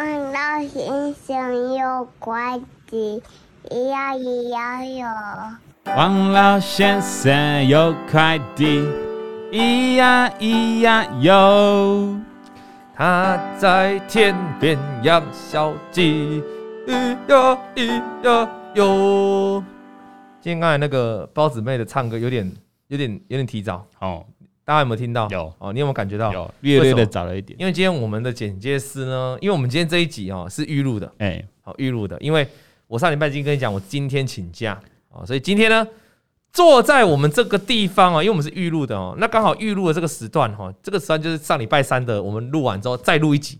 王老先生有快递，咿呀咿呀哟。王老先生有快递，咿呀咿呀哟。他在天边养小鸡，咿呀咿呀哟。今天刚才那个包子妹的唱歌有点、有点、有点提早哦。大家有没有听到？有哦，你有没有感觉到？有略略的早了一点。因为今天我们的剪接师呢，因为我们今天这一集哦是预录的，哎、欸，好预录的。因为我上礼拜已经跟你讲，我今天请假哦，所以今天呢坐在我们这个地方哦，因为我们是预录的哦，那刚好预录的这个时段哈，这个时段就是上礼拜三的，我们录完之后再录一集。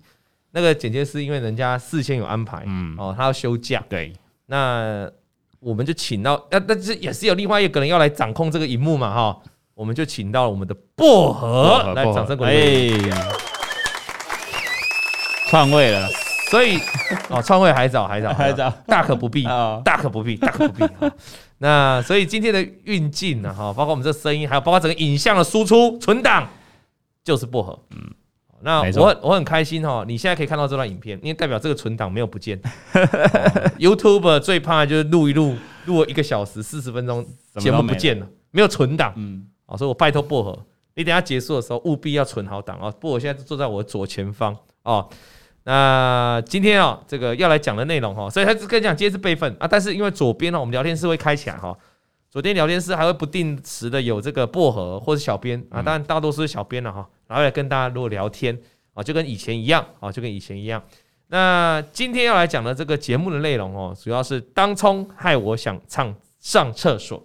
那个剪接师因为人家事先有安排，嗯，哦，他要休假，对，那我们就请到，那那这也是有另外一个人要来掌控这个荧幕嘛，哈。我们就请到了我们的薄荷来，掌声鼓励！篡位了，所以 哦，篡位还早，还早，还早，大可不必，大可不必，大可不必。那所以今天的运镜呢，哈，包括我们这声音，还有包括整个影像的输出存档，就是薄荷。嗯，那我我很开心哈，你现在可以看到这段影片，因为代表这个存档没有不见。YouTube 最怕就是录一录，录了一个小时四十分钟，节目不见了，没有存档。嗯。哦，所以我拜托薄荷，你等下结束的时候务必要存好档啊！薄荷现在坐在我的左前方哦。那今天啊，这个要来讲的内容哈，所以他跟你讲，今天是备份啊。但是因为左边呢，我们聊天室会开起来哈，左边聊天室还会不定时的有这个薄荷或者小编啊，当然大多数是小编了哈，然后来跟大家如果聊天啊，就跟以前一样啊，就跟以前一样。那今天要来讲的这个节目的内容哦，主要是当冲害我想唱上厕所。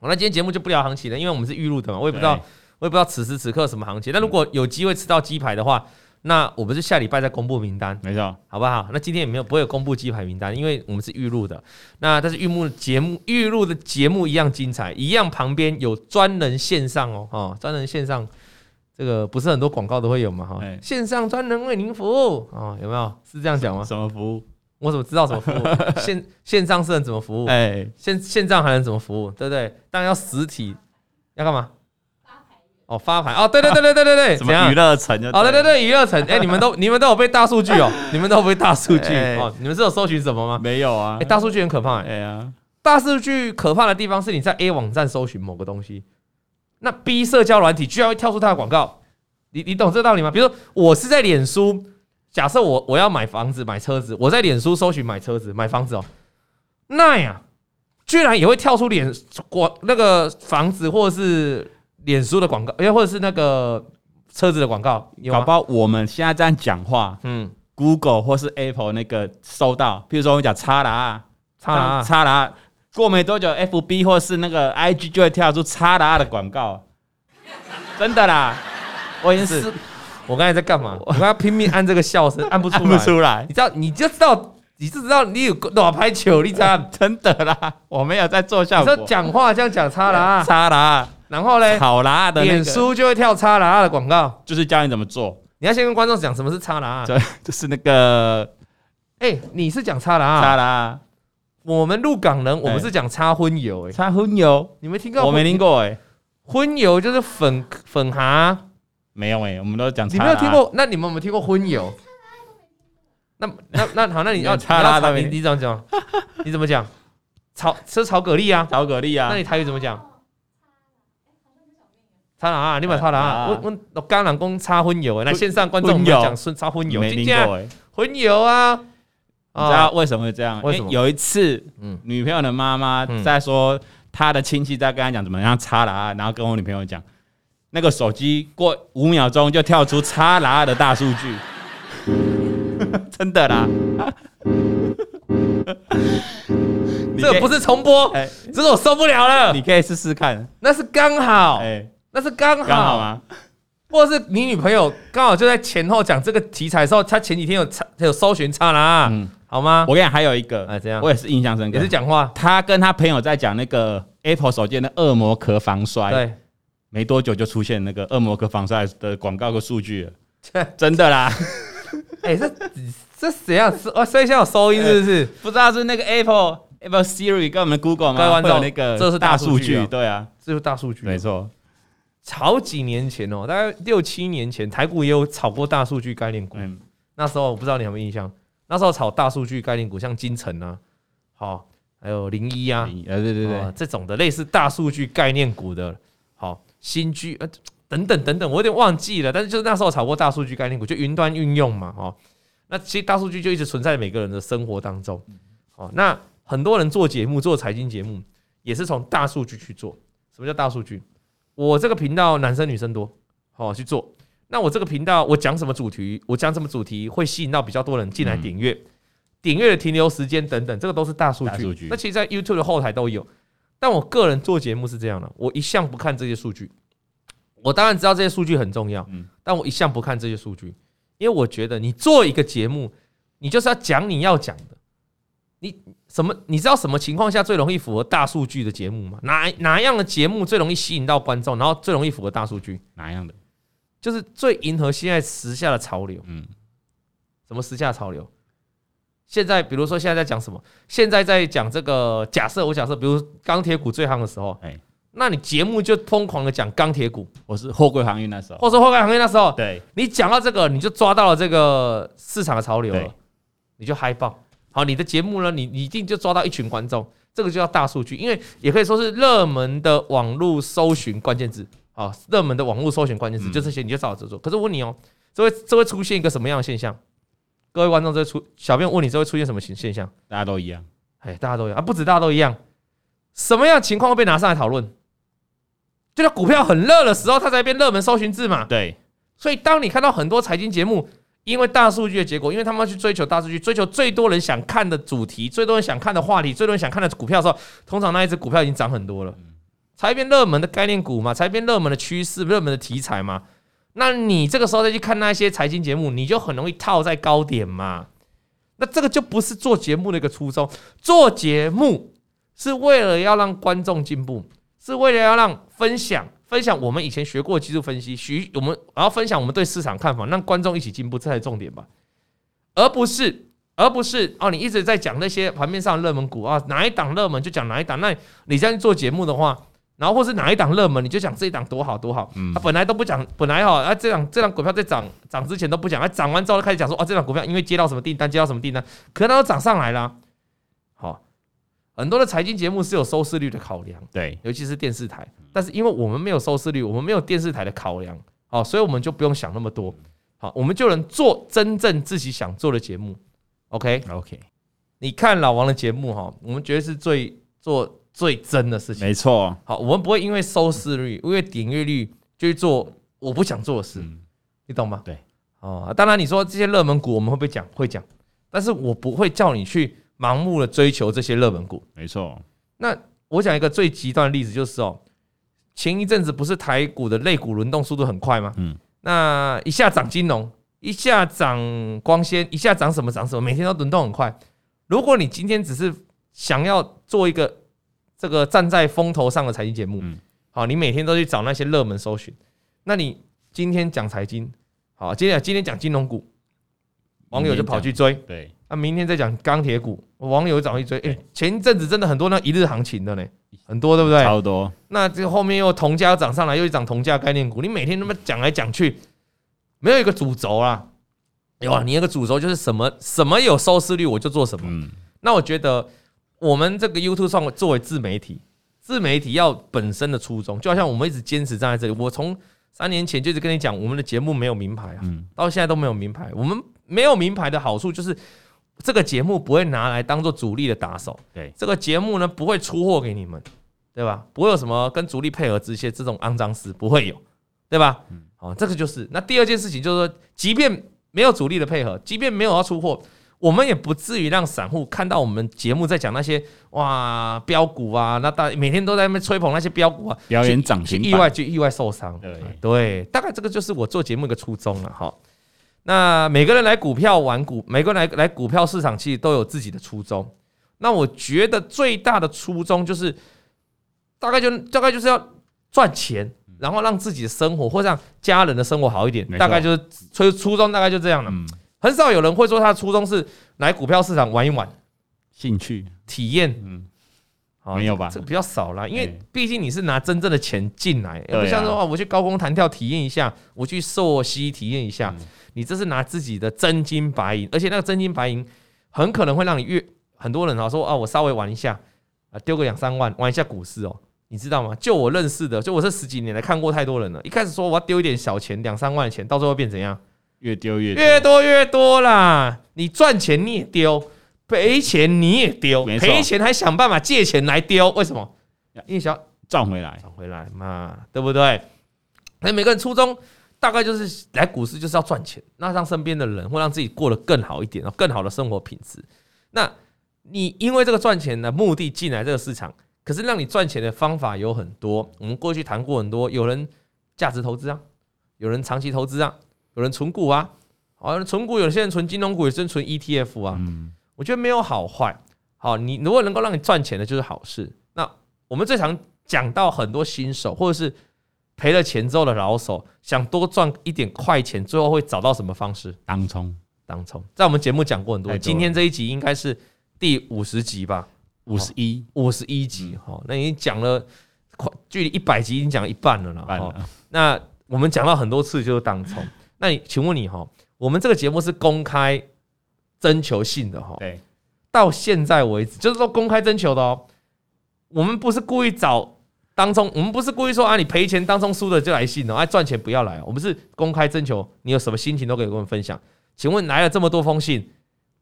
好，那今天节目就不聊行情了，因为我们是预录的嘛，我也不知道，我也不知道此时此刻什么行情。那如果有机会吃到鸡排的话，那我们是下礼拜再公布名单，没错，好不好？那今天也没有不会有公布鸡排名单，因为我们是预录的。那但是预录节目预录的节目一样精彩，一样旁边有专人线上哦，哦，专人线上，这个不是很多广告都会有嘛，哈，线上专人为您服务啊，有没有？是这样讲吗？什么服务？我怎么知道怎么服务？线线上是能怎么服务？哎、欸，线线上还能怎么服务？对不对？当然要实体，要干嘛？发牌哦，发牌哦，对对对对对对对，什么娱乐城？哦，对对对，娱乐城。哎，你们都 你们都有背大数据哦，你们都有背大数据哦。你们是有搜寻什么吗？没有啊。哎，大数据很可怕。哎呀，大数据可怕的地方是你在 A 网站搜寻某个东西，那 B 社交软体居然会跳出它的广告。你你懂这个道理吗？比如说我是在脸书。假设我我要买房子买车子，我在脸书搜寻买车子买房子哦，那呀，居然也会跳出脸广那个房子或者是脸书的广告，哎，或者是那个车子的广告，搞不好我们现在这样讲话，嗯，Google 或是 Apple 那个收到，譬如说我们讲叉啦叉啦叉啦，过没多久，FB 或是那个 IG 就会跳出叉啦的广告，真的啦，我已经是。我刚才在干嘛？我刚才拼命按这个笑声，按不出来。按不出来。你知道，你就知道，你就知道你有多少排球，你知道？真的啦，我没有在做效果。讲话这样讲差了啊，差了啊。然后嘞，好啦的脸书就会跳差了啊的广告，就是教你怎么做。你要先跟观众讲什么是差了啊？对，就是那个，哎，你是讲差了啊？差了啊。我们入港人，我们是讲擦荤油，哎，擦荤油，你没听过？我没听过，哎，荤油就是粉粉蛤。没有哎、欸，我们都讲。你没有听过？那你们有没有听过荤油？那那那好，那你 要擦拉的，你你怎么讲？你怎么讲？炒吃炒蛤蜊啊，炒蛤蜊啊。那你台语怎么讲？擦啦啊，你买擦啦啊。我我我刚老公擦荤油，那线上观众们讲是擦荤油，没听过哎。荤油啊，你知道为什么会这样？为什么？有一次，女朋友的妈妈在说她的亲戚在跟她讲怎么样插啦啊，然后跟我女朋友讲。那个手机过五秒钟就跳出叉啦的大数据，真的啦！这个不是重播，这个我受不了了。你可以试试看，那是刚好，那是刚好，刚好吗？或者是你女朋友刚好就在前后讲这个题材的时候，她前几天有有搜寻叉啦，嗯，好吗？我跟你讲，还有一个，哎，这样，我也是印象深刻，也是讲话，他跟他朋友在讲那个 Apple 手机的恶魔壳防摔，对。没多久就出现那个恶魔壳防晒的广告和数据了，真的啦！哎，这这谁啊？哦，所以现在有收音是不是？不知道是那个 Apple Apple Siri 跟我们 Google 吗？会有那个，这是大数据，对啊，这是大数据，没错。好几年前哦，大概六七年前，台股也有炒过大数据概念股。那时候我不知道你有没有印象，那时候炒大数据概念股，像金城啊，好，还有零一啊，呃，对对对，这种的类似大数据概念股的，好，新居呃等等等等，我有点忘记了，但是就是那时候炒过大数据概念股，就云端运用嘛，哦，那其实大数据就一直存在每个人的生活当中，哦，那很多人做节目做财经节目也是从大数据去做，什么叫大数据？我这个频道男生女生多，好去做。那我这个频道我讲什么主题，我讲什么主题会吸引到比较多人进来点阅，点阅的停留时间等等，这个都是大数据。那其实，在 YouTube 的后台都有。但我个人做节目是这样的，我一向不看这些数据。我当然知道这些数据很重要，但我一向不看这些数据，因为我觉得你做一个节目，你就是要讲你要讲的。你什么？你知道什么情况下最容易符合大数据的节目吗？哪哪样的节目最容易吸引到观众，然后最容易符合大数据？哪样的？就是最迎合现在时下的潮流，嗯，什么时下潮流？现在比如说现在在讲什么？现在在讲这个假设，我假设，比如钢铁股最夯的时候，哎，那你节目就疯狂的讲钢铁股，我是货柜航运那时候，或是货柜航运那时候，对，你讲到这个，你就抓到了这个市场的潮流了，你就嗨爆。好，你的节目呢，你你一定就抓到一群观众，这个就叫大数据，因为也可以说是热门的网络搜寻关键字。啊，热门的网络搜寻关键字就这些，你就照着做。可是我问你哦，这会这会出现一个什么样的现象？各位观众，这出小便问你，这会出现什么现现象？大家都一样，哎，大家都一样啊，不止大家都一样。什么样的情况会被拿上来讨论？就在股票很热的时候，它才变热门搜寻字嘛。对。所以当你看到很多财经节目，因为大数据的结果，因为他们要去追求大数据，追求最多人想看的主题，最多人想看的话题，最多人想看的股票的时候，通常那一只股票已经涨很多了。才变热门的概念股嘛，才变热门的趋势、热门的题材嘛。那你这个时候再去看那些财经节目，你就很容易套在高点嘛。那这个就不是做节目的一个初衷。做节目是为了要让观众进步，是为了要让分享分享我们以前学过技术分析，许我们然后分享我们对市场看法，让观众一起进步，这才是重点吧。而不是而不是哦，你一直在讲那些盘面上热门股啊，哪一档热门就讲哪一档。那你这样去做节目的话，然后或是哪一档热门，你就讲这一档多好多好。他、本来都不讲，本来哈啊这档这档股票在涨涨之前都不讲，啊涨完之后就开始讲说啊这档股票因为接到什么订单，接到什么订单，可能它都涨上来了。好，很多的财经节目是有收视率的考量，对，尤其是电视台。但是因为我们没有收视率，我们没有电视台的考量，好，所以我们就不用想那么多。好，我们就能做真正自己想做的节目。OK OK，你看老王的节目哈，我们觉得是最做。最真的事情，没错。好，我们不会因为收视率、因为点阅率就去做我不想做的事，你懂吗？对。哦，当然你说这些热门股我们会不会讲？会讲。但是我不会叫你去盲目的追求这些热门股。没错。那我讲一个最极端的例子，就是哦，前一阵子不是台股的类股轮动速度很快吗？嗯。那一下涨金融，一下涨光纤，一下涨什么涨什么，每天都轮动很快。如果你今天只是想要做一个这个站在风头上的财经节目，好，你每天都去找那些热门搜寻，那你今天讲财经，好，今天今天讲金融股，网友就跑去追，对，那明天再讲钢铁股，网友找去追，哎，前一阵子真的很多那一日行情的呢，很多对不对？超多。那这后面又铜价又涨上来，又一涨铜价概念股，你每天那么讲来讲去，没有一个主轴啦，有啊，你那个主轴就是什么什么有收视率我就做什么，那我觉得。我们这个 YouTube 上作为自媒体，自媒体要本身的初衷，就好像我们一直坚持站在这里。我从三年前就一直跟你讲，我们的节目没有名牌啊，到现在都没有名牌。我们没有名牌的好处就是，这个节目不会拿来当做主力的打手。对，这个节目呢不会出货给你们，对吧？不会有什么跟主力配合这些这种肮脏事，不会有，对吧？好，这个就是。那第二件事情就是说，即便没有主力的配合，即便没有要出货。我们也不至于让散户看到我们节目在讲那些哇标股啊，那大每天都在那边吹捧那些标股啊，表演涨停，意外就意外受伤。对对，大概这个就是我做节目一个初衷了哈。那每个人来股票玩股，每个人来来股票市场其实都有自己的初衷。那我觉得最大的初衷就是，大概就大概就是要赚钱，然后让自己的生活或让家人的生活好一点。大概就是初初衷，大概就这样了。很少有人会说他的初衷是来股票市场玩一玩，兴趣、体验，嗯，没有吧？这比较少啦，因为毕竟你是拿真正的钱进来，而不像说我去高空弹跳体验一下，我去溯溪体验一下，你这是拿自己的真金白银，而且那个真金白银很可能会让你越很多人啊说啊，我稍微玩一下啊，丢个两三万玩一下股市哦，你知道吗？就我认识的，就我这十几年来看过太多人了，一开始说我要丢一点小钱两三万的钱，到最后变怎样？越丢越越多越多啦！你赚钱你也丢。赔钱你也丢，赔钱还想办法借钱来丢，为什么？因为想赚回来，赚回来嘛，对不对？那每个人初衷大概就是来股市就是要赚钱，那让身边的人或让自己过得更好一点，更好的生活品质。那你因为这个赚钱的目的进来这个市场，可是让你赚钱的方法有很多。我们过去谈过很多，有人价值投资啊，有人长期投资啊，有人存股啊，好，存股有些人存金融股，有些人存 ETF 啊。嗯我觉得没有好坏，好，你如果能够让你赚钱的，就是好事。那我们最常讲到很多新手，或者是赔了钱之后的老手，想多赚一点快钱，最后会找到什么方式？当冲，当冲，在我们节目讲过很多。今天这一集应该是第五十集吧？五十一，五十一集。哈，那已经讲了，快距离一百集已经讲了一半了啦。那我们讲到很多次就是当冲。那你，请问你哈，我们这个节目是公开？征求信的哈，对，到现在为止就是说公开征求的哦。我们不是故意找当中，我们不是故意说啊，你赔钱当中输的就来信哦，哎赚钱不要来。我们是公开征求，你有什么心情都可以跟我们分享。请问来了这么多封信，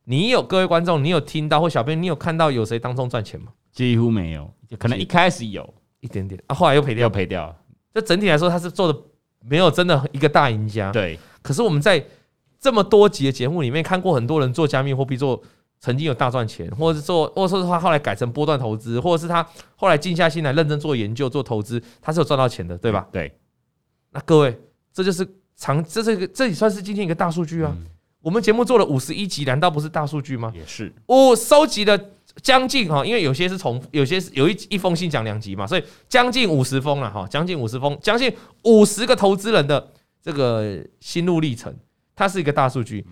你有各位观众，你有听到或小编，你有看到有谁当中赚钱吗？几乎没有，可能一开始有一点点啊，后来又赔掉，又赔掉。这整体来说，他是做的没有真的一个大赢家。对，可是我们在。这么多集的节目里面，看过很多人做加密货币，做曾经有大赚钱，或者是做，或者说是他后来改成波段投资，或者是他后来静下心来认真做研究、做投资，他是有赚到钱的，对吧？对。那各位，这就是长，这是一个，这也算是今天一个大数据啊。我们节目做了五十一集，难道不是大数据吗？也是。我收集了将近哈，因为有些是重，有些是有一一封信讲两集嘛，所以将近五十封了哈，将近五十封，将近五十个投资人的这个心路历程。它是一个大数据，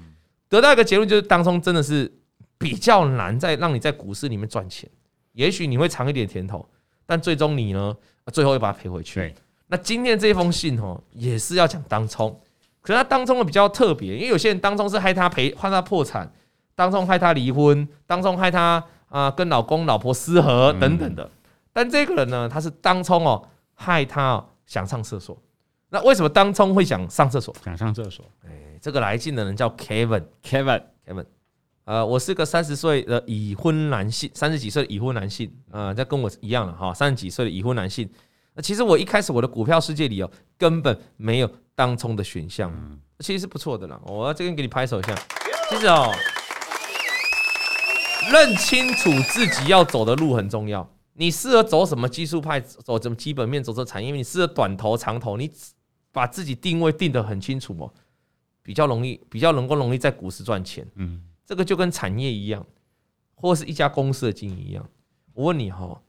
得到一个结论就是，当中真的是比较难，在让你在股市里面赚钱。也许你会尝一点甜头，但最终你呢，最后又把它赔回去。那今天这封信哦，也是要讲当冲，可是它当冲的比较特别，因为有些人当冲是害他赔，害他破产，当冲害他离婚，当冲害他啊跟老公老婆失和等等的。但这个人呢，他是当冲哦，害他想上厕所。那为什么当冲会想上厕所？想上厕所？这个来信的人叫 Kevin，Kevin，Kevin，呃，我是个三十岁的已婚男性，三十几岁的已婚男性，啊、呃，这跟我一样了哈，三十几岁的已婚男性。那其实我一开始我的股票世界里哦，根本没有当冲的选项，其实是不错的啦。我要这边给你拍手一下。其实哦，认清楚自己要走的路很重要。你适合走什么技术派，走什么基本面，走这产业，你适合短投长投，你把自己定位定得很清楚哦。比较容易，比较能够容易在股市赚钱。嗯，这个就跟产业一样，或是一家公司的经营一样。我问你哈，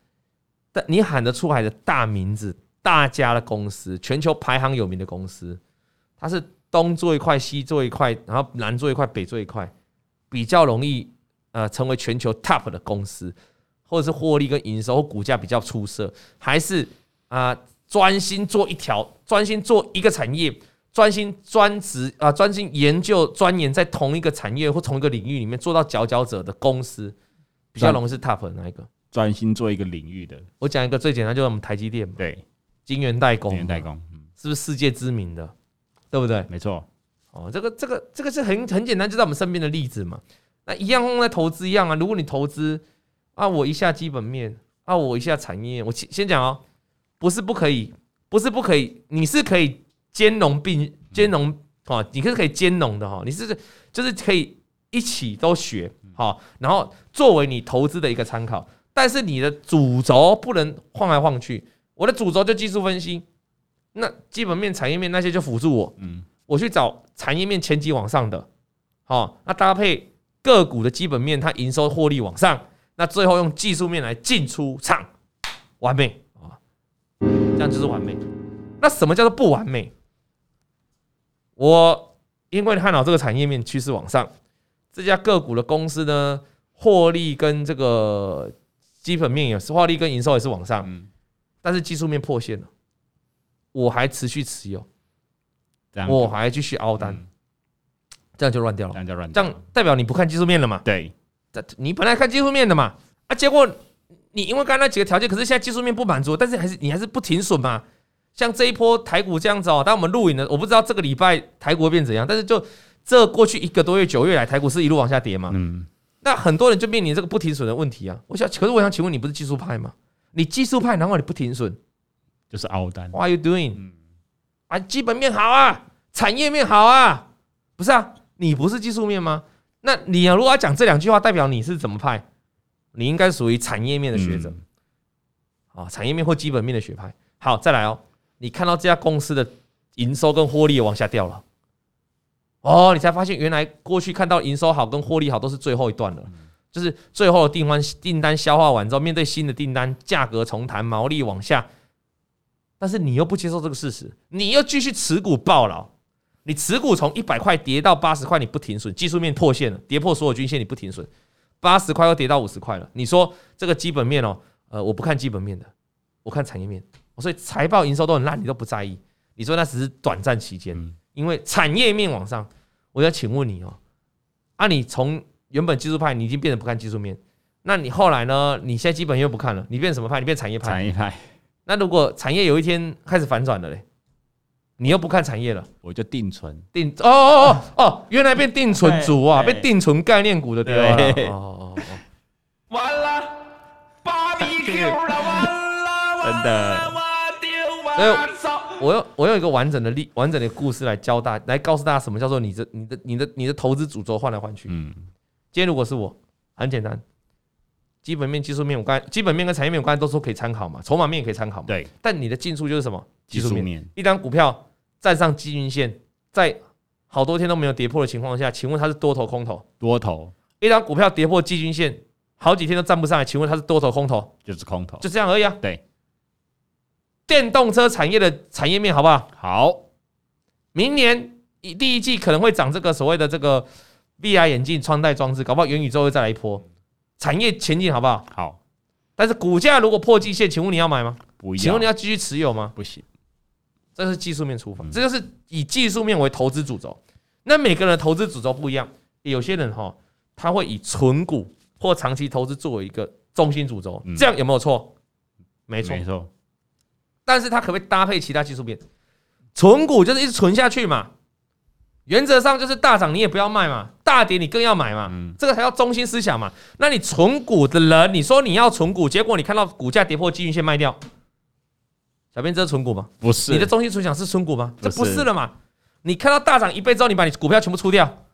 但你喊得出来的大名字、大家的公司，全球排行有名的公司，它是东做一块，西做一块，然后南做一块，北做一块，比较容易呃成为全球 top 的公司，或者是获利跟营收股价比较出色，还是啊专心做一条，专心做一个产业？专心专职啊，专心研究钻研在同一个产业或同一个领域里面做到佼佼者的公司，比较容易是 top 的那一个？专心做一个领域的。我讲一个最简单，就是我们台积电。对，晶圆代工。晶圆代工，是不是世界知名的？对不对？没错。哦，这个这个这个是很很简单，就在我们身边的例子嘛。那一样用在投资一样啊。如果你投资啊，我一下基本面啊，我一下产业，我先先讲哦，不是不可以，不是不可以，你是可以。兼容并兼容啊，你是可以兼容的哈，你是就是可以一起都学好，然后作为你投资的一个参考，但是你的主轴不能晃来晃去。我的主轴就技术分析，那基本面、产业面那些就辅助我，嗯，我去找产业面前几往上的，好，那搭配个股的基本面，它营收获利往上，那最后用技术面来进出场，完美。啊，这样就是完美。那什么叫做不完美？我因为看到这个产业面趋势往上，这家个股的公司呢，获利跟这个基本面也是获利跟营收也是往上，嗯、但是技术面破线了，我还持续持有，我还继续凹单，嗯、这样就乱掉了，这样就乱，这样代表你不看技术面了嘛？对，你本来看技术面的嘛，啊，结果你因为刚才那几个条件，可是现在技术面不满足，但是还是你还是不停损嘛？像这一波台股这样子哦，当我们录影的，我不知道这个礼拜台股会变怎样，但是就这过去一个多月九月来，台股是一路往下跌嘛？嗯。那很多人就面临这个不停损的问题啊！我想，可是我想请问你，不是技术派吗？你技术派，然后你不停损，就是凹单。What are you doing？、嗯、啊，基本面好啊，产业面好啊，不是啊？你不是技术面吗？那你如果要讲这两句话，代表你是怎么派？你应该属于产业面的学者、嗯、啊，产业面或基本面的学派。好，再来哦，你看到这家公司的营收跟获利往下掉了。哦，你才发现原来过去看到营收好跟获利好都是最后一段了，就是最后的订单订单消化完之后，面对新的订单，价格重谈，毛利往下，但是你又不接受这个事实，你又继续持股暴牢，你持股从一百块跌到八十块，你不停损，技术面破线了，跌破所有均线，你不停损，八十块又跌到五十块了，你说这个基本面哦，呃，我不看基本面的，我看产业面，所以财报营收都很烂，你都不在意，你说那只是短暂期间，因为产业面往上。我要请问你哦，啊，你从原本技术派，你已经变得不看技术面，那你后来呢？你现在基本又不看了，你变什么派？你变产业派？产业派。那如果产业有一天开始反转了嘞，你又不看产业了，我就定存定哦哦哦哦，原来变定存族啊，被定存概念股的对吧？哦哦哦，完了，芭比 Q 了，完了，真的。我用我用一个完整的例完整的故事来教大来告诉大家什么叫做你的你的你的你的投资主轴换来换去。嗯，今天如果是我，很简单，基本面、技术面，我刚才基本面跟产业面，我刚才都说可以参考嘛，筹码面也可以参考嘛。对。但你的进出就是什么？技术面。一张股票站上基均线，在好多天都没有跌破的情况下，请问它是多头空头？多头。一张股票跌破基均线，好几天都站不上来，请问它是多头空头？就是空头。就这样而已啊。对。电动车产业的产业面好不好？好，明年一第一季可能会涨这个所谓的这个 VR 眼镜穿戴装置，搞不好元宇宙会再来一波，产业前景好不好？好，但是股价如果破季线，请问你要买吗？不要。请问你要继续持有吗？不行，这是技术面出发，这就是以技术面为投资主轴。那每个人的投资主轴不一样，有些人哈，他会以存股或长期投资作为一个中心主轴，这样有没有错？没错，没错。但是他可不可以搭配其他技术面？存股就是一直存下去嘛，原则上就是大涨你也不要卖嘛，大跌你更要买嘛，这个才叫中心思想嘛。那你存股的人，你说你要存股，结果你看到股价跌破基均线卖掉，小编这是存股吗？不是，你的中心存想是存股吗？这不是了嘛？你看到大涨一倍之后，你把你股票全部出掉，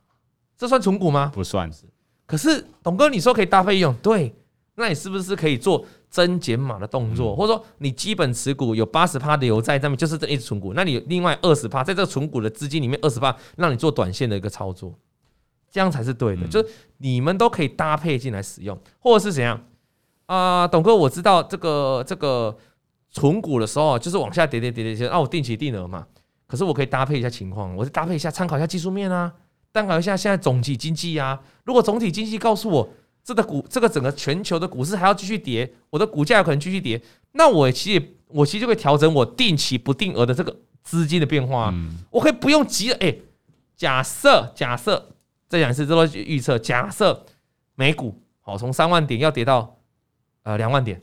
这算存股吗？不算是。可是董哥你说可以搭配用，对，那你是不是可以做？增减码的动作，或者说你基本持股有八十趴的留在上面，就是这一只存股。那你另外二十趴在这个存股的资金里面，二十趴让你做短线的一个操作，这样才是对的。就是你们都可以搭配进来使用，或者是怎样啊？董哥，我知道这个这个存股的时候就是往下跌跌跌跌跌，啊，我定期定额嘛。可是我可以搭配一下情况，我就搭配一下，参考一下技术面啊，参考一下现在总体经济啊。如果总体经济告诉我，这个股，这个整个全球的股市还要继续跌，我的股价有可能继续跌，那我其实我其实就会调整我定期不定额的这个资金的变化，嗯、我可以不用急了。哎，假设假设这两次这都预测，假设美股好从三万点要跌到呃两万点，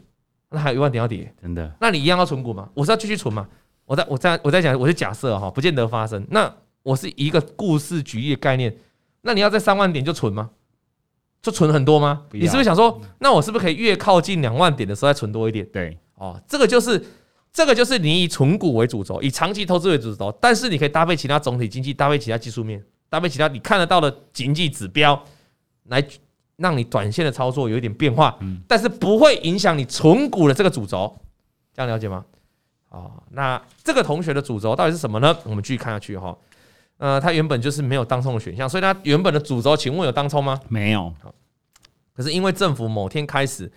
那还有一万点要跌，真的？那你一样要存股吗？我是要继续存吗？我在我在我在讲，我是假设哈，不见得发生。那我是一个故事举例的概念，那你要在三万点就存吗？就存很多吗？你是不是想说，那我是不是可以越靠近两万点的时候再存多一点？对，哦，这个就是这个就是你以存股为主轴，以长期投资为主轴，但是你可以搭配其他总体经济，搭配其他技术面，搭配其他你看得到的经济指标，来让你短线的操作有一点变化，但是不会影响你存股的这个主轴，这样了解吗？哦，那这个同学的主轴到底是什么呢？我们继续看下去哈。呃，他原本就是没有当冲的选项，所以他原本的主轴，请问有当冲吗？没有。可是因为政府某天开始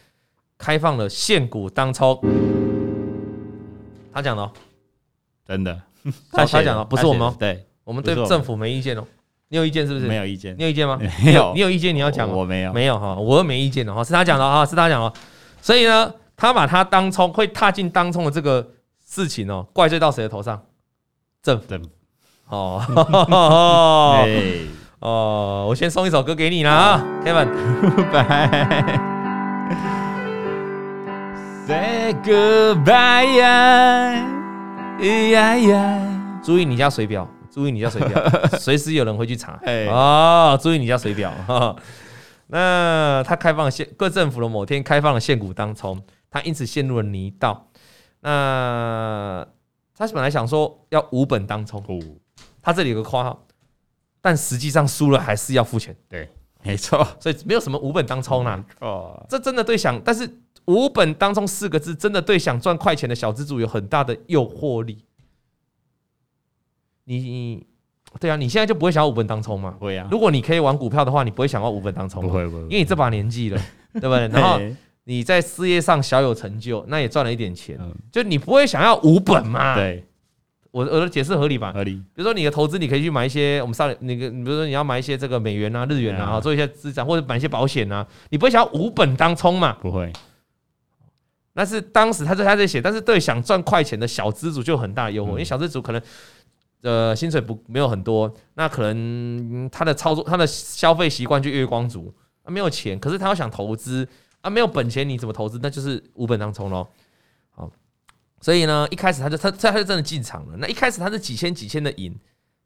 开放了现股当冲，他讲的、喔，真的，他他讲的不是我们，对，我们对政府没意见哦、喔。你有意见是不是？没有意见。你有意见吗？没有。你有意见你要讲，我没有。没有哈，我又没意见的哈，是他讲的哈，是他讲的。所以呢，他把他当冲会踏进当冲的这个事情哦，怪罪到谁的头上？政府。哦，哦，我先送一首歌给你了啊，Kevin，拜。Say goodbye 呀，呀呀！注意你家水表，注意你家水表，随时有人会去查。哎，哦，注意你家水表。那他开放了现各政府的某天开放了现股当冲，他因此陷入了泥道。那他本来想说要无本当冲，他这里有个括号，但实际上输了还是要付钱。对，没错，所以没有什么无本当冲啦。哦，这真的对想，但是。无本当冲四个字，真的对想赚快钱的小资主有很大的诱惑力。你你，对啊，你现在就不会想要五本当冲嘛？会啊。如果你可以玩股票的话，你不会想要五本当冲吗？不会，不会，因为你这把年纪了，对不对？然后你在事业上小有成就，那也赚了一点钱，就你不会想要五本嘛？对，我我的解释合理吧？合理。比如说你的投资，你可以去买一些我们上那个，比如说你要买一些这个美元啊、日元啊，做一些资产或者买一些保险啊，你不会想要五本当冲嘛？不会。那是当时他在他在写，但是对想赚快钱的小资主就有很大的诱惑，因为小资主可能呃薪水不没有很多，那可能他的操作他的消费习惯就月光族啊，没有钱，可是他要想投资啊，没有本钱你怎么投资？那就是无本当冲喽。好，所以呢，一开始他就他他就真的进场了。那一开始他是几千几千的赢，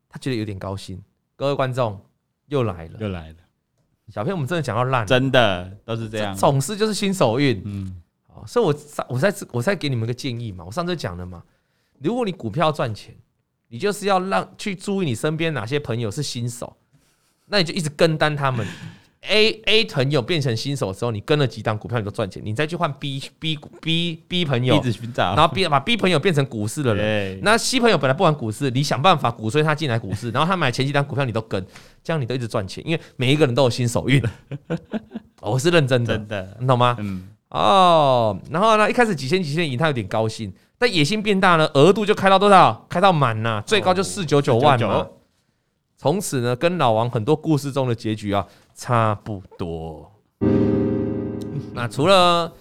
他觉得有点高兴。各位观众又来了，又来了，小朋友我们真的讲到烂，真的都是这样，总是就是新手运，嗯。好所以我上我在我再给你们个建议嘛，我上次讲了嘛，如果你股票赚钱，你就是要让去注意你身边哪些朋友是新手，那你就一直跟单他们。A A 朋友变成新手之后，你跟了几档股票你都赚钱，你再去换 B B B B 朋友，一直寻找，然后 B 把 B 朋友变成股市的人，那 C 朋友本来不玩股市，你想办法鼓吹他进来股市，然后他 买前几档股票你都跟，这样你都一直赚钱，因为每一个人都有新手运。我是认真的，真的，你懂吗？嗯。哦，然后呢，一开始几千几千赢，他有点高兴，但野心变大呢，额度就开到多少？开到满呐，最高就四九九万嘛。从此呢，跟老王很多故事中的结局啊差不多。那除了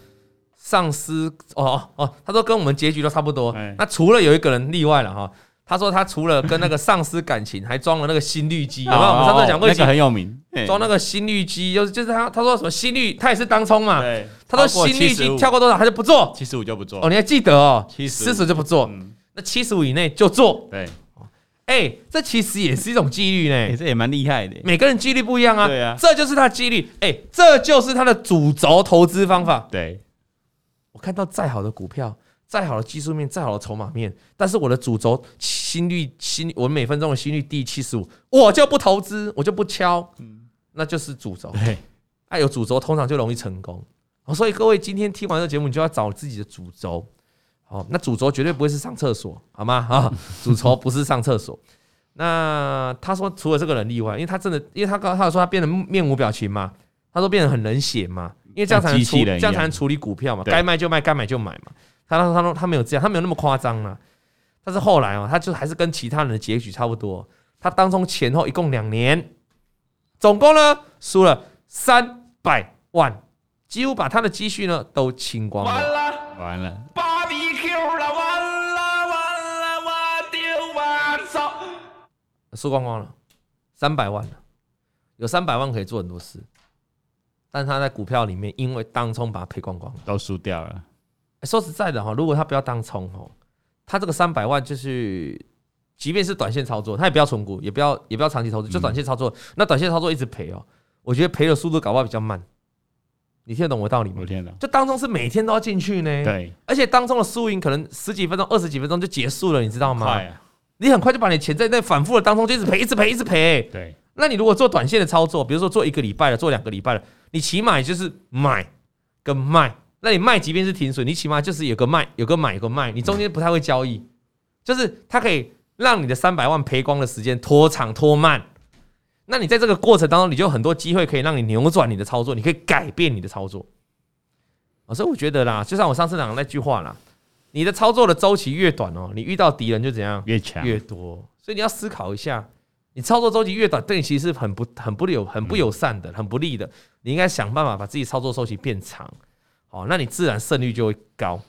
上司，哦哦哦，他说跟我们结局都差不多。那除了有一个人例外了哈。他说他除了跟那个上司感情，还装了那个心率机，有没有？我们上次讲过，那个很有名，装那个心率机，就是就是他他说什么心率，他也是当冲嘛。他说心率机跳过多少他就不做，七十五就不做。哦，你还记得哦？七十四十就不做，那七十五以内就做。对，哎，这其实也是一种纪律呢，这也蛮厉害的。每个人纪律不一样啊。对啊，这就是他纪律。哎，这就是他的主轴投资方法。对，我看到再好的股票。再好的技术面，再好的筹码面，但是我的主轴心率心，我每分钟的心率低于七十五，我就不投资，我就不敲，嗯，那就是主轴。对，哎，有主轴通常就容易成功。所以各位今天听完这个节目，你就要找自己的主轴。好，那主轴绝对不会是上厕所，好吗？啊，主轴不是上厕所。那他说除了这个人例外，因为他真的，因为他刚他说他变得面无表情嘛，他说变得很冷血嘛，因为这样才能处，这样才能处理股票嘛，该卖就卖，该买就买嘛。他他说他没有这样，他没有那么夸张啊。但是后来哦，他就还是跟其他人的结局差不多。他当中前后一共两年，总共呢输了三百万，几乎把他的积蓄呢都清光了。完了，完了，芭比 Q 了，完了完了，我丢我操，输光光了，三百万了，有三百万可以做很多事，但他在股票里面因为当冲把它赔光光了，都输掉了。说实在的哈，如果他不要当冲哦，他这个三百万就是，即便是短线操作，他也不要存股，也不要也不要长期投资，就短线操作。那短线操作一直赔哦，我觉得赔的速度搞不好比较慢。你听得懂我道理吗？我听得懂。就当中是每天都要进去呢，对。而且当中的输赢可能十几分钟、二十几分钟就结束了，你知道吗？你很快就把你钱在那反复的当中就一直赔、一直赔、一直赔。对。那你如果做短线的操作，比如说做一个礼拜了、做两个礼拜了，你起码就是买跟卖。那你卖，即便是停损，你起码就是有个卖，有个买，有个卖，你中间不太会交易，就是它可以让你的三百万赔光的时间拖长拖慢。那你在这个过程当中，你就有很多机会可以让你扭转你的操作，你可以改变你的操作。所以我觉得啦，就像我上次讲的那句话啦，你的操作的周期越短哦，你遇到敌人就怎样越强越多。所以你要思考一下，你操作周期越短，对你其实是很不很不友很不友善的，很不利的。你应该想办法把自己操作周期变长。好，那你自然胜率就会高。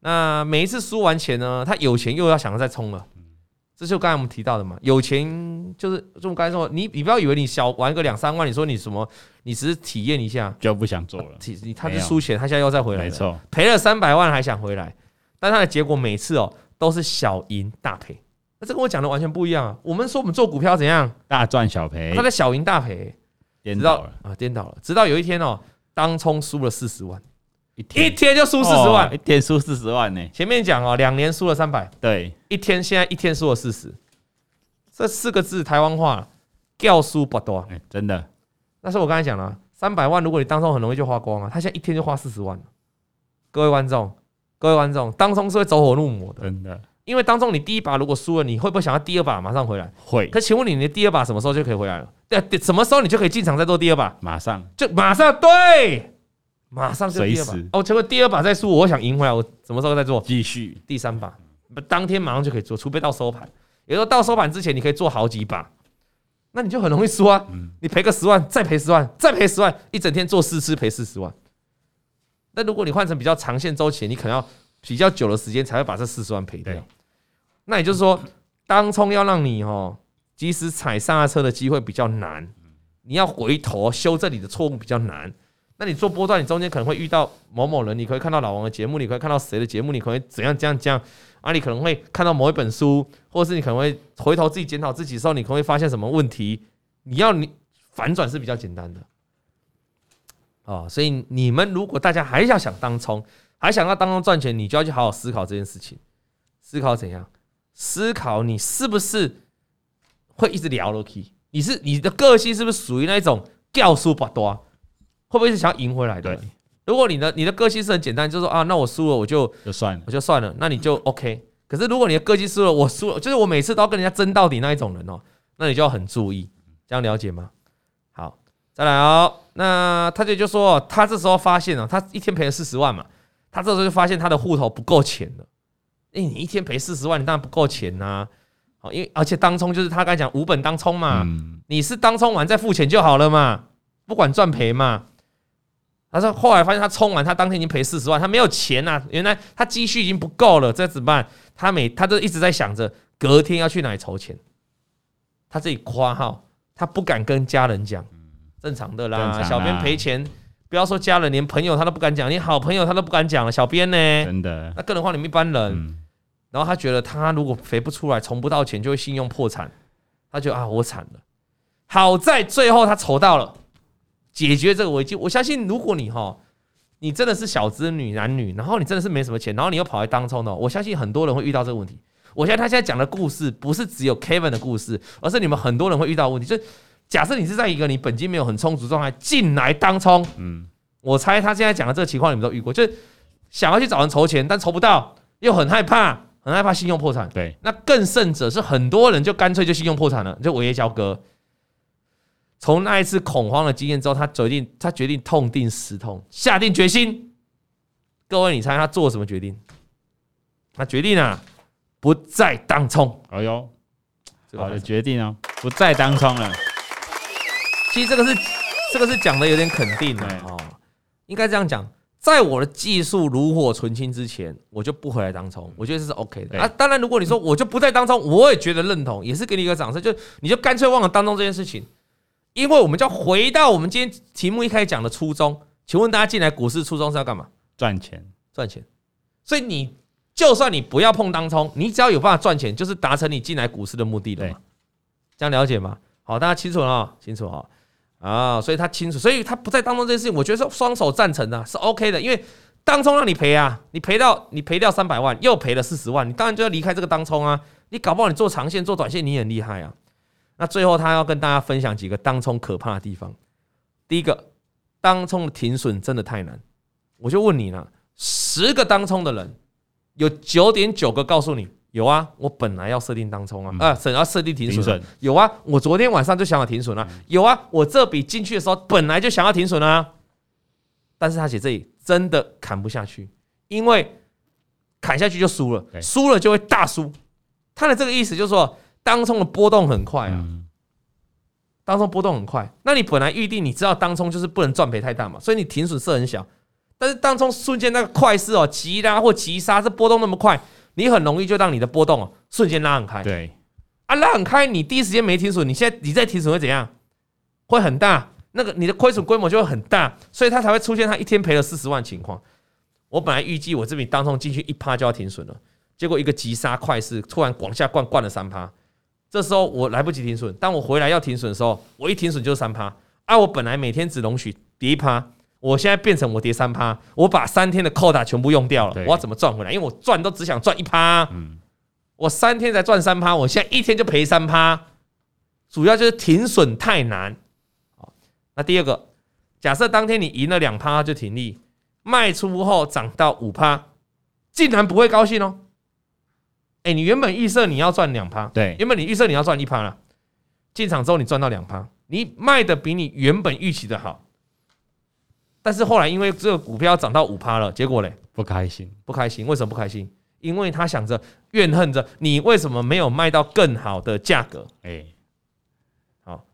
那每一次输完钱呢，他有钱又要想着再冲了，这就刚才我们提到的嘛，有钱就是就我刚才说，你你不要以为你小玩个两三万，你说你什么，你只是体验一下。就不想做了，你他是输钱，他现在又再回来，没错，赔了三百万还想回来，但他的结果每次哦都是小赢大赔，那这跟我讲的完全不一样啊。我们说我们做股票怎样？大赚小赔，他的小赢大赔，颠倒了。啊，颠倒了，直到有一天哦，当冲输了四十万。一天，一天就输四十万，一天输四十万呢。前面讲哦，两年输了三百，对，一天现在一天输了四十，这四个字台湾话叫输不多，真的。但是我刚才讲了，三百万如果你当中很容易就花光啊，他现在一天就花四十万。各位观众，各位观众，当中是会走火入魔的，真的。因为当中你第一把如果输了，你会不会想要第二把马上回来？会。可请问你，你的第二把什么时候就可以回来了？对，什么时候你就可以进场再做第二把？马上，就马上对。马上就第二把时哦，结果第二把再输，我想赢回来，我什么时候再做？继续第三把，当天马上就可以做，除非到收盘。也就是说到收盘之前，你可以做好几把，那你就很容易输啊！嗯、你赔个十万，再赔十万，再赔十万，一整天做四次赔四十万。那如果你换成比较长线周期，你可能要比较久的时间才会把这四十万赔掉。那也就是说，当冲要让你哦，及时踩刹车的机会比较难，你要回头修正你的错误比较难。那你做波段，你中间可能会遇到某某人，你可以看到老王的节目，你可以看到谁的节目，你可能会怎样这样这样啊？你可能会看到某一本书，或者是你可能会回头自己检讨自己的时候，你可能会发现什么问题？你要你反转是比较简单的哦。所以你们如果大家还要想当冲，还想要当中赚钱，你就要去好好思考这件事情。思考怎样？思考你是不是会一直聊下去？你是你的个性是不是属于那种教书不多？会不会是想要赢回来的？对，如果你的你的个性是很简单，就是说啊，那我输了我就就算了，我就算了，那你就 OK。可是如果你的个性输了，我输了，就是我每次都要跟人家争到底那一种人哦，那你就要很注意，这样了解吗？好，再来哦。那他就就说，他这时候发现了，他一天赔了四十万嘛，他这时候就发现他的户头不够钱了。哎，你一天赔四十万，你当然不够钱呐。好，因为而且当冲就是他刚才讲无本当冲嘛，你是当冲完再付钱就好了嘛，不管赚赔嘛。他说：“后来发现他充完，他当天已经赔四十万，他没有钱呐、啊。原来他积蓄已经不够了，这怎么办？他每他都一直在想着隔天要去哪里筹钱。他自己夸号，他不敢跟家人讲，正常的啦。啊、小编赔钱，不要说家人，连朋友他都不敢讲，连好朋友他都不敢讲了。小编呢？真的，那更何况你们一般人。嗯、然后他觉得他如果赔不出来，筹不到钱，就会信用破产。他觉得啊，我惨了。好在最后他筹到了。”解决这个危机，我相信如果你哈，你真的是小资女男女，然后你真的是没什么钱，然后你又跑来当冲的，我相信很多人会遇到这个问题。我相信他现在讲的故事不是只有 Kevin 的故事，而是你们很多人会遇到问题。就假设你是在一个你本金没有很充足状态进来当冲，嗯，我猜他现在讲的这个情况你们都遇过，就是想要去找人筹钱，但筹不到，又很害怕，很害怕信用破产。对，那更甚者是很多人就干脆就信用破产了，就违约交割。从那一次恐慌的经验之后，他决定，他决定痛定思痛，下定决心。各位，你猜他做什么决定？他决定啊，不再当冲。哎呦，好的决定哦，不再当冲了。其实这个是，这个是讲的有点肯定的哦。应该这样讲，在我的技术炉火纯青之前，我就不回来当冲。我觉得这是 OK 的啊。当然，如果你说我就不再当冲，我也觉得认同，也是给你一个掌声。就你就干脆忘了当冲这件事情。因为我们就要回到我们今天题目一开始讲的初衷，请问大家进来股市初衷是要干嘛？赚钱，赚钱。所以你就算你不要碰当冲，你只要有办法赚钱，就是达成你进来股市的目的了嘛？这样了解吗？好，大家清楚了，清楚哈啊，所以他清楚，所以他不在当中这件事情，我觉得是双手赞成的，是 OK 的。因为当冲让你赔啊，你赔到你赔掉三百万，又赔了四十万，你当然就要离开这个当冲啊。你搞不好你做长线做短线，你也很厉害啊。那最后，他要跟大家分享几个当冲可怕的地方。第一个，当冲的停损真的太难。我就问你了，十个当冲的人，有九点九个告诉你有啊，我本来要设定当冲啊，啊，想要设定停损。有啊，我昨天晚上就想要停损了。有啊，我这笔进去的时候本来就想要停损啊。但是他写这里真的砍不下去，因为砍下去就输了，输了就会大输。他的这个意思就是说。当冲的波动很快啊，当冲波动很快。那你本来预定，你知道当冲就是不能赚赔太大嘛，所以你停损设很小。但是当冲瞬间那个快势哦，急拉或急杀，这波动那么快，你很容易就让你的波动哦瞬间拉很开。对，啊，拉很开，你第一时间没停损，你现在你再停损会怎样？会很大，那个你的亏损规模就会很大，所以它才会出现它一天赔了四十万情况。我本来预计我这笔当冲进去一趴就要停损了，结果一个急杀快势突然往下灌灌了三趴，这时候我来不及停损，当我回来要停损的时候，我一停损就是三趴。啊，我本来每天只容许跌一趴，我现在变成我跌三趴，我把三天的扣打全部用掉了，我要怎么赚回来？因为我赚都只想赚一趴，我三天才赚三趴，我现在一天就赔三趴，主要就是停损太难。那第二个，假设当天你赢了两趴就停利，卖出后涨到五趴，竟然不会高兴哦。哎，你原本预设你要赚两趴，对，原本你预设你要赚一趴了，进场之后你赚到两趴，你卖的比你原本预期的好，但是后来因为这个股票涨到五趴了，结果嘞，不开心，不开心，为什么不开心？因为他想着怨恨着你为什么没有卖到更好的价格，哎。好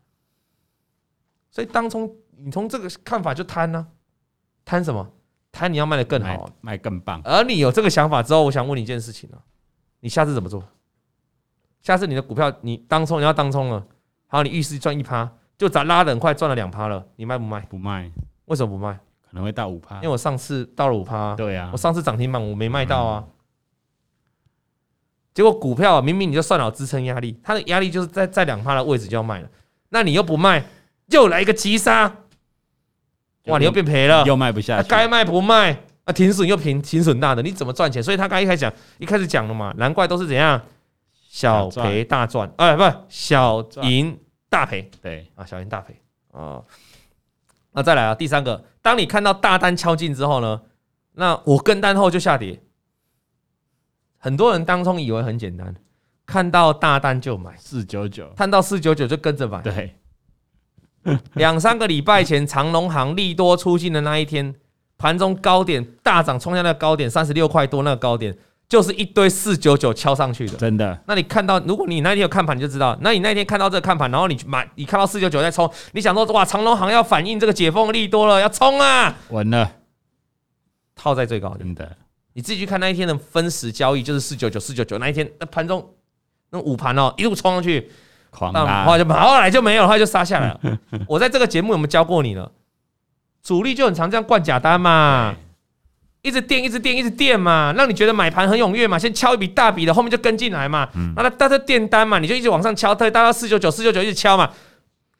所以当从，你从这个看法就贪呢？贪什么？贪你要卖的更好，卖更棒。而你有这个想法之后，我想问你一件事情啊，你下次怎么做？下次你的股票你当冲你要当冲了，好，你预示赚一趴，就咱拉的很快赚了两趴了，你卖不卖？不卖。为什么不卖？可能会到五趴，因为我上次到了五趴。对呀，我上次涨停板我没卖到啊。结果股票明明你就算好支撑压力，它的压力就是在在两趴的位置就要卖了，那你又不卖。又来一个急杀，哇！你又变赔了，又卖不下去，该卖不卖啊？停损又平停损大的，你怎么赚钱？所以他刚一开始讲，一开始讲了嘛，难怪都是怎样，小赔大赚，哎，不是小赢大赔，对啊，小赢大赔啊。那再来啊，第三个，当你看到大单敲进之后呢，那我跟单后就下跌。很多人当中以为很简单，看到大单就买四九九，看到四九九就跟着买，对。两三个礼拜前，长隆行利多出尽的那一天，盘中高点大涨，冲下那个高点三十六块多，那个高点就是一堆四九九敲上去的，真的。那你看到，如果你那天有看盘，你就知道，那你那天看到这个看盘，然后你买，你看到四九九在冲，你想说哇，长隆行要反映这个解封利多了，要冲啊，完了，套在最高点，真的。你自己去看那一天的分时交易，就是四九九四九九那一天，那盘中那午盘哦，一路冲上去。那后来就后来就没有，后来就杀下来了。我在这个节目有没有教过你了？主力就很常这样灌假单嘛，一直垫，一直垫，一直垫嘛，让你觉得买盘很踊跃嘛。先敲一笔大笔的，后面就跟进来嘛。那他他在垫单嘛，你就一直往上敲，他大到四九九四九九一直敲嘛。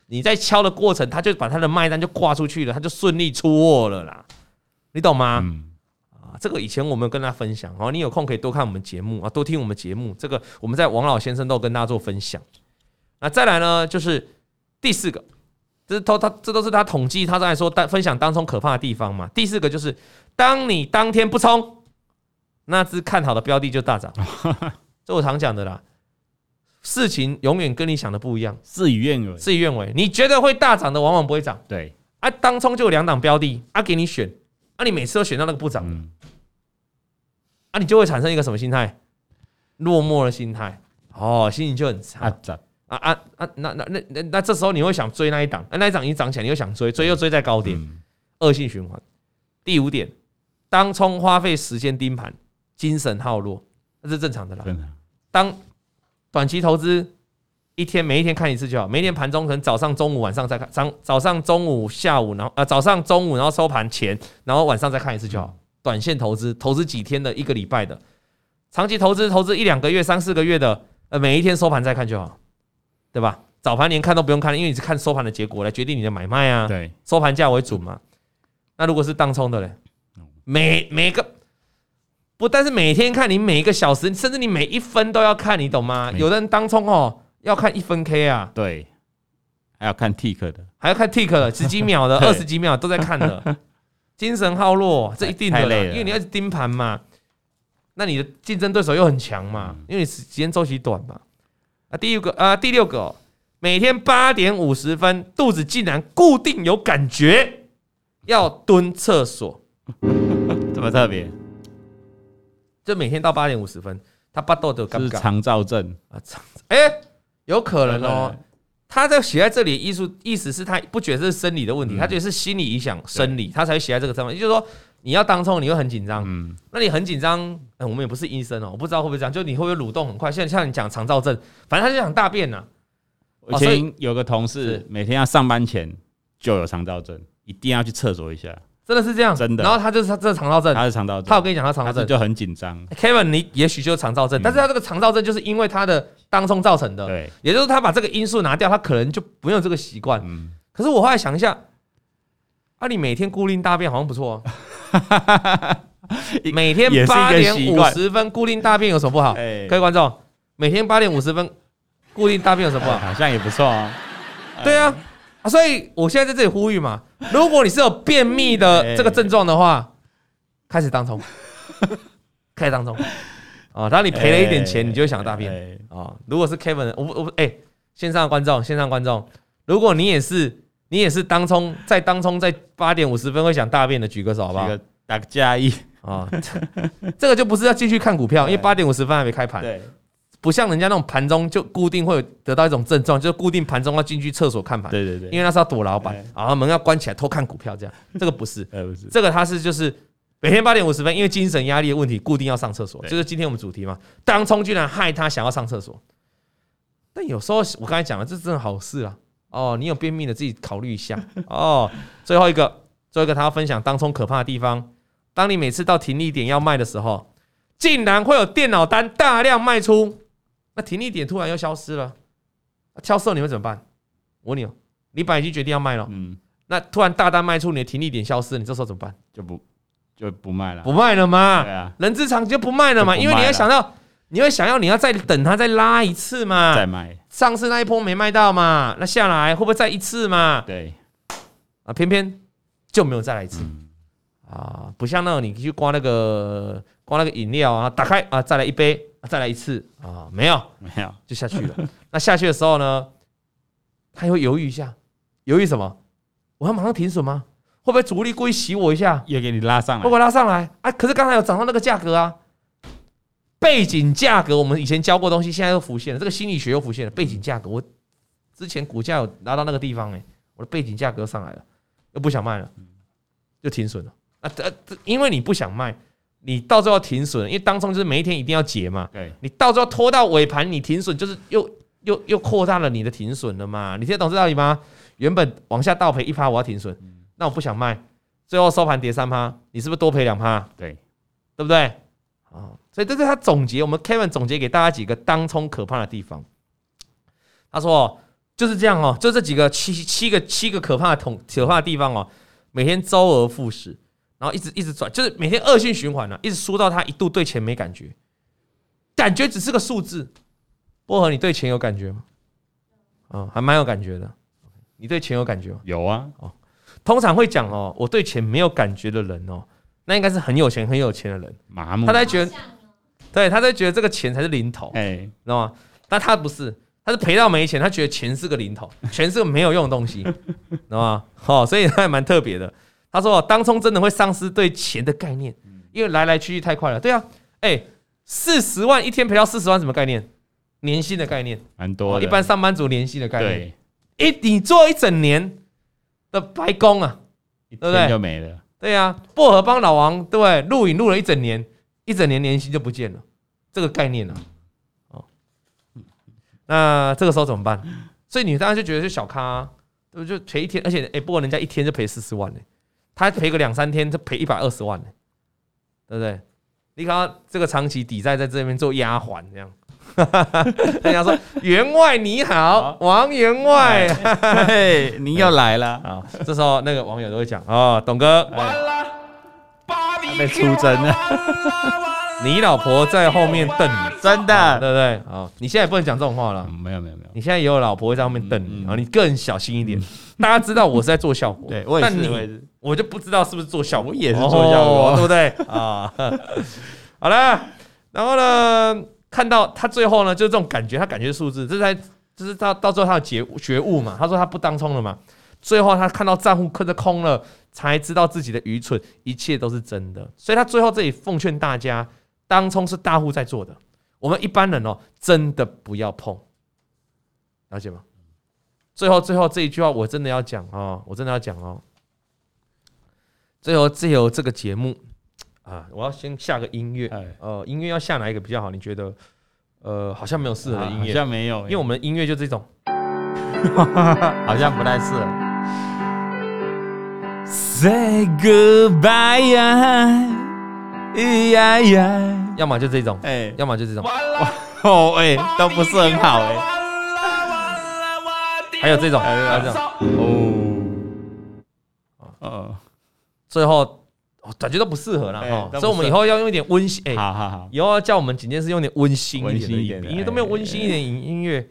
你在敲的过程，他就把他的卖单就挂出去了，他就顺利出货了啦。你懂吗？啊，这个以前我们有跟大家分享哦，你有空可以多看我们节目啊，多听我们节目。这个我们在王老先生都有跟大家做分享。那再来呢，就是第四个，这是他他这都是他统计，他在说当分享当中可怕的地方嘛。第四个就是，当你当天不冲，那只看好的标的就大涨。这我常讲的啦，事情永远跟你想的不一样，事与愿违，事与愿违。你觉得会大涨的，往往不会涨。对啊，当冲就有两档标的啊，给你选啊，你每次都选到那个不涨，啊，你就会产生一个什么心态？落寞的心态，哦，心情就很差。啊啊啊！那那那那那这时候你会想追那一档，那一档已经涨起来，你又想追，追又追在高点，恶性循环。第五点，当冲花费时间盯盘，精神耗弱，那是正常的啦。当短期投资一天每一天看一次就好，每一天盘中可能早上、中午、晚上再看，早早上、中午、下午，然后啊早上、中午，然后收盘前，然后晚上再看一次就好。短线投资投资几天的一个礼拜的，长期投资投资一两个月、三四个月的，呃每一天收盘再看就好。对吧？早盘连看都不用看，因为你是看收盘的结果来决定你的买卖啊。对，收盘价为准嘛。那如果是当冲的嘞，每每个不但是每天看，你每一个小时，甚至你每一分都要看，你懂吗？有的人当冲哦，要看一分 K 啊。对，还要看 tick 的，还要看 tick 的，十几秒的，二十几秒都在看的，精神耗弱，这一定的，因为你要盯盘嘛。那你的竞争对手又很强嘛，因为你时间周期短嘛。啊，第六个啊，第六个、哦，每天八点五十分，肚子竟然固定有感觉，要蹲厕所，这么特别？就每天到八点五十分，他巴豆的是肠燥症啊？肠哎，有可能哦。他在写在这里，艺术意思是他不觉得这是生理的问题，他觉得是心理影响生理，他才会写在这个上面。也就是说，你要当冲，你会很紧张。嗯，那你很紧张，嗯，我们也不是医生哦，我不知道会不会这样，就你会不会蠕动很快？现在像你讲肠燥症，反正他就想大便呐。以前有个同事每天要上班前就有肠燥症，一定要去厕所一下。真的是这样，真的。然后他就是他这肠躁症，他是肠躁症。他有跟你讲他肠燥症就很紧张。Kevin，你也许就是肠躁症，但是他这个肠燥症就是因为他的当冲造成的。对，也就是他把这个因素拿掉，他可能就不用这个习惯。嗯。可是我后来想一下。啊，你每天固定大便好像不错哦。每天八点五十分固定大便有什么不好？各位观众，每天八点五十分固定大便有什么不好？好像也不错啊。对啊，啊，所以我现在在这里呼吁嘛，如果你是有便秘的这个症状的话，开始当冲，开始当冲啊。当你赔了一点钱，你就会想大便啊。如果是 Kevin，我我哎，线上观众，线上观众，如果你也是。你也是当冲在当冲在八点五十分会想大便的，举个手好不好？打个加一。啊，这个就不是要继续看股票，因为八点五十分还没开盘，对，不像人家那种盘中就固定会有得到一种症状，就是固定盘中要进去厕所看盘，对对对，因为那是要躲老板，然后门要关起来偷看股票这样，这个不是，这个他是就是每天八点五十分，因为精神压力的问题，固定要上厕所，就是今天我们主题嘛，当冲居然害他想要上厕所，但有时候我刚才讲了，这真的好事啊。哦，你有便秘的自己考虑一下 哦。最后一个，最后一个他要分享当冲可怕的地方。当你每次到停利点要卖的时候，竟然会有电脑单大量卖出，那停利点突然又消失了，销售你会怎么办？我问你哦，你本来已经决定要卖了，嗯，那突然大单卖出，你的停利点消失，你这时候怎么办？就不就不卖了？不卖了吗？对啊，人之常就不卖了嘛，因为你要想到。你会想要你要再等它再拉一次嘛？再卖。上次那一波没卖到嘛？那下来会不会再一次嘛？对。啊，偏偏就没有再来一次。啊，不像那种你去刮那个刮那个饮料啊，打开啊，再来一杯，再来一次啊，没有没有就下去了。那下去的时候呢，他会犹豫一下，犹豫什么？我要马上停损吗？会不会主力故意洗我一下，也给你拉上来？会不会拉上来？啊，可是刚才有涨到那个价格啊。背景价格，我们以前教过东西，现在又浮现了。这个心理学又浮现了。背景价格，我之前股价有拿到那个地方，哎，我的背景价格上来了，又不想卖了，就停损了。啊，这因为你不想卖，你到最后停损，因为当中就是每一天一定要结嘛。对，你到最后拖到尾盘，你停损就是又又又扩大了你的停损了嘛。你听得懂这道理吗？原本往下倒赔一趴，我要停损，那我不想卖，最后收盘跌三趴，你是不是多赔两趴？对，对不对？啊，所以这是他总结，我们 Kevin 总结给大家几个当冲可怕的地方。他说就是这样哦，就这几个七七个七个可怕的统可怕的地方哦，每天周而复始，然后一直一直转，就是每天恶性循环呢，一直输到他一度对钱没感觉，感觉只是个数字。薄荷，你对钱有感觉吗？啊，还蛮有感觉的。你对钱有感觉吗？有啊。哦，通常会讲哦，我对钱没有感觉的人哦。那应该是很有钱很有钱的人，麻木，他在觉得，对，他在觉得这个钱才是零头，哎、欸，知道吗？但他不是，他是赔到没钱，他觉得钱是个零头，钱是个没有用的东西，知道吗？好，所以他还蛮特别的。他说，当冲真的会丧失对钱的概念，因为来来去去太快了。对啊，哎、欸，四十万一天赔到四十万，什么概念？年薪的概念，蛮多的。一般上班族年薪的概念，一你做一整年的白工啊，对不对？就没了。对呀、薄荷帮老王对不对？录影录了一整年，一整年年薪就不见了，这个概念呢、啊？哦，那这个时候怎么办？所以你当然就觉得是小咖、啊，对不对？就赔一天，而且哎，不过人家一天就赔四十万呢，他赔个两三天就赔一百二十万呢，对不对？你看这个长期抵债在这边做丫环这样。人家说员外你好，王员外，嘿，你又来了。啊！这时候那个网友都会讲哦，董哥，完了，被出征。了，你老婆在后面瞪你，真的，对不对？啊，你现在不能讲这种话了，没有没有没有，你现在也有老婆在后面瞪你啊，你更小心一点。大家知道我是在做效果，对，但你我就不知道是不是做效果，我也是做效果，对不对？啊，好了，然后呢？看到他最后呢，就是这种感觉，他感觉数字，这才，这是到到最后他的觉觉悟嘛。他说他不当冲了嘛，最后他看到账户亏得空了，才知道自己的愚蠢，一切都是真的。所以他最后这里奉劝大家，当冲是大户在做的，我们一般人哦，真的不要碰，了解吗？最后最后这一句话我真的要讲哦，我真的要讲哦。最后最后这个节目啊，我要先下个音乐，呃，音乐要下哪一个比较好？你觉得？呃，好像没有适合的音乐，好像没有，因为我们的音乐就这种，好像不太适合。Say goodbye 呀，呀呀，要么就这种，哎，要么就这种，哦，哎，都不是很好，哎，还有这种，还有这种，哦，呃，最后。感觉都不适合了哈，所以我们以后要用一点温馨，哎，好好好，以后要叫我们紧接着用点温馨一点的音乐，因为都没有温馨一点音音乐。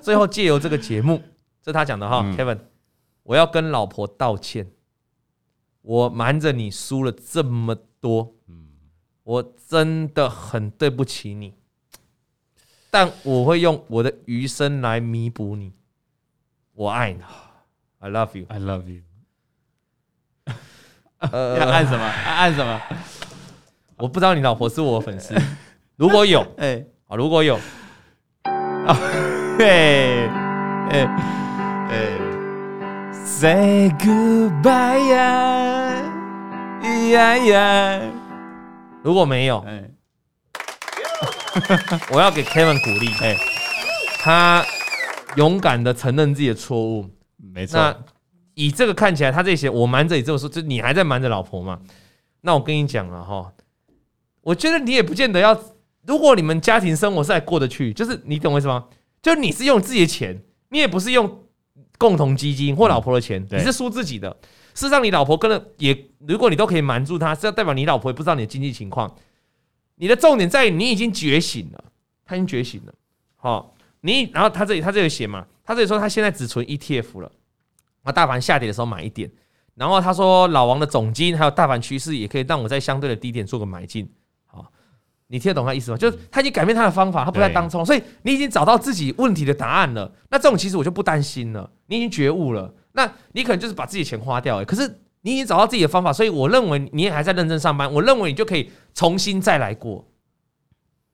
最后借由这个节目，这是他讲的哈，Kevin，我要跟老婆道歉，我瞒着你输了这么多，我真的很对不起你，但我会用我的余生来弥补你，我爱你，I love you，I love you。呃，要按什么？按什么？我不知道你老婆是我粉丝，如果有，哎，啊，如果有，啊，嘿，哎，哎，Say goodbye 呀，呀呀，如果没有，哎，我要给 Kevin 鼓励，哎，他勇敢的承认自己的错误，没错。以这个看起来，他这些我瞒着你这么说，就你还在瞒着老婆嘛？那我跟你讲了哈，我觉得你也不见得要。如果你们家庭生活是还过得去，就是你懂我意思吗？就你是用自己的钱，你也不是用共同基金或老婆的钱，你是输自己的。事实上，你老婆跟了也，如果你都可以瞒住她，是要代表你老婆也不知道你的经济情况。你的重点在于你已经觉醒了，他已经觉醒了。好，你然后他这里他这里写嘛，他这里说他现在只存 ETF 了。那大盘下跌的时候买一点，然后他说老王的总金还有大盘趋势也可以让我在相对的低点做个买进。好，你听得懂他意思吗？就是他已经改变他的方法，他不再当冲，所以你已经找到自己问题的答案了。那这种其实我就不担心了，你已经觉悟了。那你可能就是把自己的钱花掉，可是你已经找到自己的方法，所以我认为你也还在认真上班。我认为你就可以重新再来过。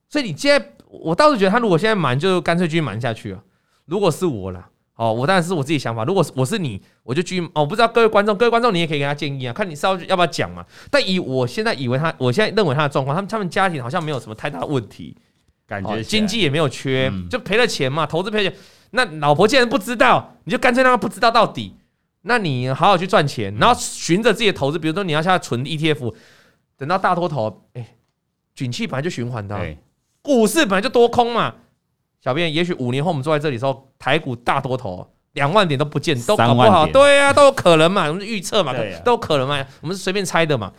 所以你现在，我倒是觉得他如果现在瞒，就干脆继续瞒下去了。如果是我啦。哦，我当然是我自己想法。如果我是你，我就去。哦，我不知道各位观众，各位观众，你也可以给他建议啊，看你是要要不要讲嘛。但以我现在以为他，我现在认为他的状况，他们他们家庭好像没有什么太大的问题，感觉经济也没有缺，就赔了钱嘛，投资赔钱。那老婆既然不知道，你就干脆让他不知道到底。那你好好去赚钱，然后循着自己的投资，比如说你要现在存 ETF，等到大多头，哎，景气本来就循环的，股市本来就多空嘛。小编，也许五年后我们坐在这里的时候，台股大多头两万点都不见，都搞不好，对啊，都有可能嘛，我们预测嘛，都有可能嘛，我们是随便猜的嘛。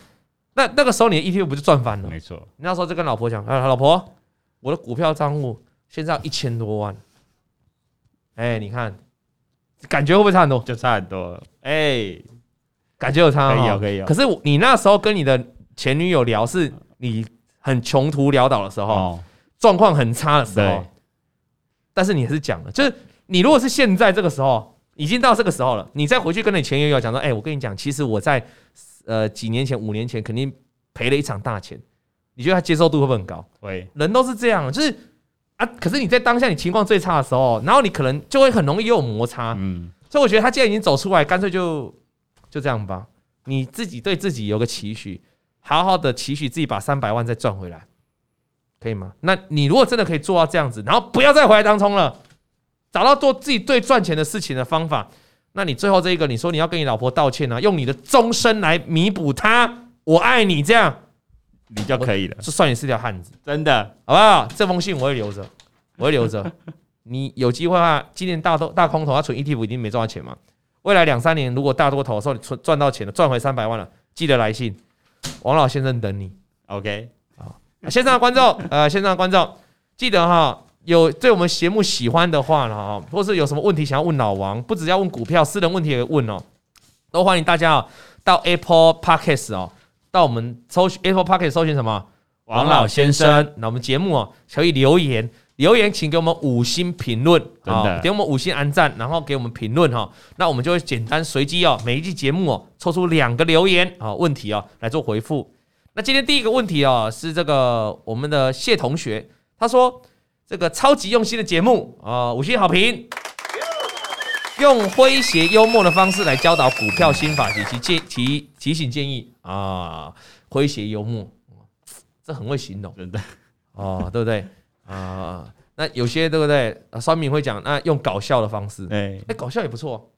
那那个时候你的 ETF 不就赚翻了？没错，你那时候就跟老婆讲，啊，老婆，我的股票账户现在要一千多万，哎，你看，感觉会不会差很多？就差很多了，哎，感觉有差，可以有，可以有。可是你那时候跟你的前女友聊，是你很穷途潦倒的时候，状况很差的时候。但是你也是讲了，就是你如果是现在这个时候，已经到这个时候了，你再回去跟你前女友讲说，哎，我跟你讲，其实我在呃几年前、五年前肯定赔了一场大钱，你觉得他接受度会不会很高？会，人都是这样，就是啊，可是你在当下你情况最差的时候，然后你可能就会很容易有摩擦，嗯，所以我觉得他既然已经走出来，干脆就就这样吧，你自己对自己有个期许，好好的期许自己把三百万再赚回来。可以吗？那你如果真的可以做到这样子，然后不要再回来当冲了，找到做自己最赚钱的事情的方法，那你最后这一个，你说你要跟你老婆道歉啊，用你的终身来弥补她，我爱你这样，你就可以了，就算你是条汉子，真的，好不好？这封信我会留着，我会留着。你有机会的话，今年大多大空头，他存 ETF 已经没赚到钱嘛？未来两三年如果大多头的时候你存赚到钱了，赚回三百万了，记得来信，王老先生等你。OK。线上的观众，呃，线上的观众，记得哈，有对我们节目喜欢的话呢，哈，或是有什么问题想要问老王，不只要问股票，私人问题也问哦，都欢迎大家哦到 Apple Podcast 哦，到我们搜 Apple Podcast 搜寻什么？王老先生。那我们节目哦，可以留言，留言请给我们五星评论，啊，给我们五星按赞，然后给我们评论哈，那我们就会简单随机哦，每一期节目哦，抽出两个留言啊问题哦来做回复。那今天第一个问题哦，是这个我们的谢同学，他说这个超级用心的节目啊，五星好评。用诙谐幽默的方式来教导股票心法及其建提提醒建议啊，诙谐幽默，这很会形容，真的哦，对不对啊？那有些对不对？酸敏会讲，那用搞笑的方式，哎哎，搞笑也不错，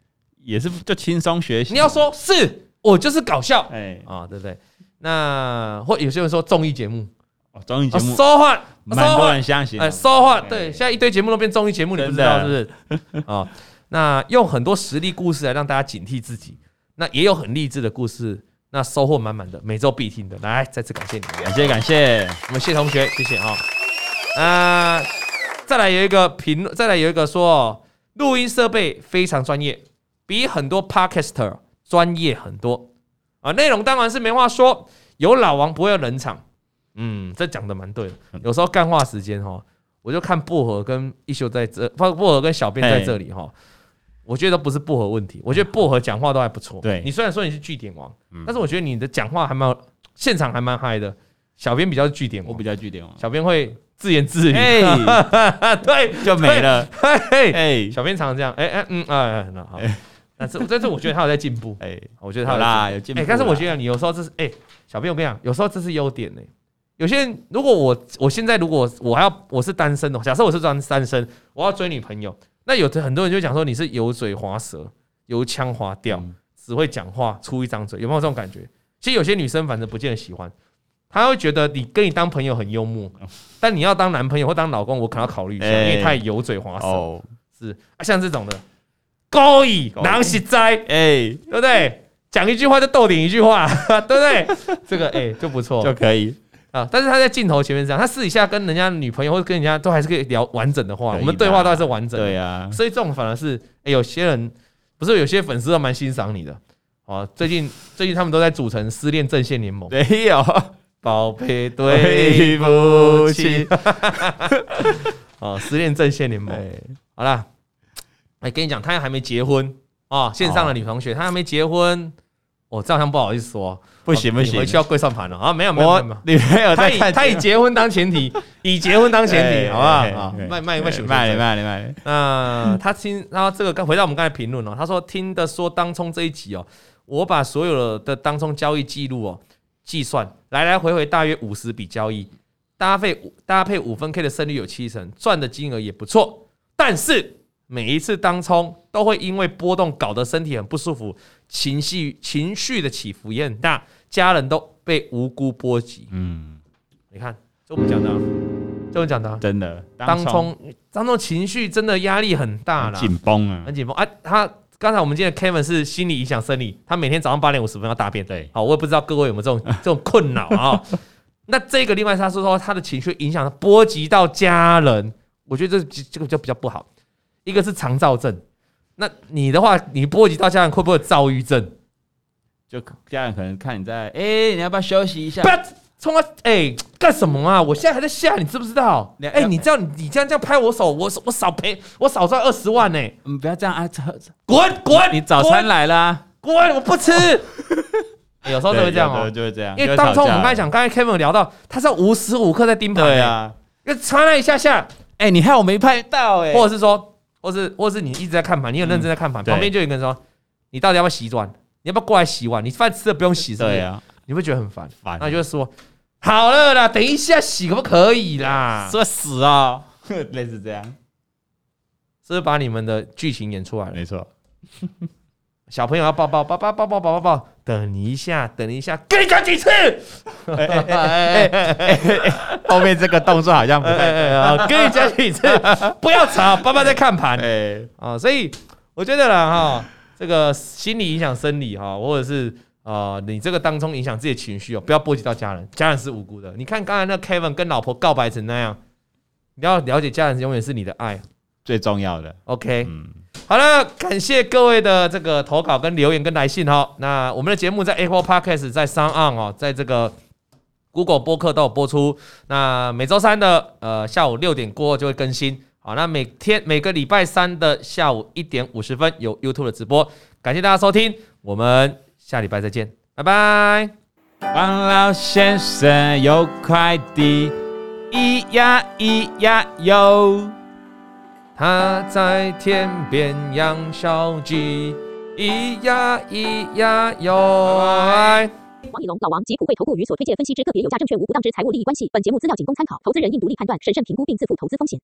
也是就轻松学习。你要说是我就是搞笑，哎啊，对不对？那或有些人说综艺节目，哦综艺节目。说话，蛮多人相信，哎，说话，对，现在一堆节目都变综艺节目，你不知道是不是？啊，那用很多实力故事来让大家警惕自己，那也有很励志的故事，那收获满满的，每周必听的，来，再次感谢你，感谢感谢，我们谢同学，谢谢啊，啊。再来有一个评论，再来有一个说，录音设备非常专业，比很多 Podcaster 专业很多啊。内容当然是没话说，有老王不会有冷场。嗯，这讲的蛮对的。有时候干话时间哈，我就看薄荷跟一休在这，薄荷跟小编在这里哈。我觉得不是薄荷问题，我觉得薄荷讲话都还不错。对，你虽然说你是据点王，但是我觉得你的讲话还蛮现场还蛮嗨的。小编比较据点，我比较据点王，小编会。自言自语，哎，对，就没了。哎，小编常常这样，哎哎嗯哎，那好，但是但是我觉得他有在进步，哎，我觉得他啦有进步。哎，但是我觉得你有时候这是，哎，小编我跟你讲，有时候这是优点呢。有些人如果我我现在如果我还要我是单身的，假设我是单单身，我要追女朋友，那有的很多人就讲说你是油嘴滑舌、油腔滑调，只会讲话出一张嘴，有没有这种感觉？其实有些女生反正不见得喜欢。她会觉得你跟你当朋友很幽默，但你要当男朋友或当老公，我可能要考虑一下，因为太油嘴滑舌。是啊，像这种的，高以囊实在，哎，对不对？讲一句话就逗点一句话，对不对？这个哎就不错，就可以啊。但是他在镜头前面这样，他私底下跟人家女朋友或者跟人家都还是可以聊完整的话，我们对话都还是完整的。对呀，所以这种反而是哎，有些人不是有些粉丝都蛮欣赏你的。哦，最近 最近他们都在组成失恋阵线联盟，没有。宝贝，对不起。哦，失恋阵线联盟，好了，哎，跟你讲，他还没结婚哦，线上的女同学，他还没结婚，哦，这样不好意思说，不行不行，回去要跪算盘了啊！没有没有没有，女朋友他以他以结婚当前提，以结婚当前提，好不好？卖卖卖卖卖卖卖。那他听，然后这个刚回到我们刚才评论哦，他说听的说当冲这一集哦，我把所有的当冲交易记录哦。计算来来回回大约五十笔交易，搭配搭配五分 K 的胜率有七成，赚的金额也不错。但是每一次当冲都会因为波动搞得身体很不舒服，情绪情绪的起伏也很大，家人都被无辜波及。嗯，你看，这我们讲的，这我们讲的，真的当冲当冲情绪真的压力很大了，紧绷啊，很紧绷啊，他。刚才我们今天 Kevin 是心理影响生理，他每天早上八点五十分要大便。对，好，我也不知道各位有没有这种 这种困扰啊？那这个另外他说说他的情绪影响波及到家人，我觉得这这个就比较不好。一个是肠躁症，那你的话，你波及到家人会不会躁郁症？就家人可能看你在，哎、欸，你要不要休息一下？不要冲啊！哎，干什么啊？我现在还在下，你知不知道？哎，你这样，你这样这样拍我手，我我少赔，我少赚二十万呢！嗯，不要这样啊！滚滚！你早餐来了，滚！我不吃。有时候就会这样哦，就会这样。因为当初我们刚才讲，刚才 Kevin 聊到，他是无时无刻在盯盘。对啊，就差那一下下，哎，你害我没拍到哎。或者是说，或是或是你一直在看盘，你很认真在看盘，旁边就有一个人说，你到底要不要洗碗？你要不要过来洗碗？你饭吃了不用洗，对啊，你会觉得很烦。烦，那就是说。好了啦，等一下洗可不可以啦？说死啊，类似这样，是不是把你们的剧情演出来了？没错，小朋友要抱抱，抱抱抱抱抱抱抱，等你一下，等你一下，给你讲几次。后面这个动作好像不太对啊，给你讲几次，不要吵，爸爸在看盘。哎，啊，所以我觉得啦，哈，这个心理影响生理哈，或者是。啊，你这个当中影响自己的情绪哦，不要波及到家人，家人是无辜的。你看刚才那 Kevin 跟老婆告白成那样，你要了解家人永远是你的爱最重要的。OK，嗯。好了，感谢各位的这个投稿跟留言跟来信哈。那我们的节目在 Apple Podcast 在 Sound 哦，在这个 Google 播客都有播出。那每周三的呃下午六点过后就会更新。好，那每天每个礼拜三的下午一点五十分有 YouTube 的直播。感谢大家收听，我们。下礼拜再见，拜拜。王老先生有快递，咿呀咿呀哟。他在天边养小鸡，咿呀咿呀哟。王以龙、老王及普惠投顾与所推荐分析之个别有价证券无不当之财务利益关系。本节目资料仅供参考，投资人应独立判断、审慎评估并自负投资风险。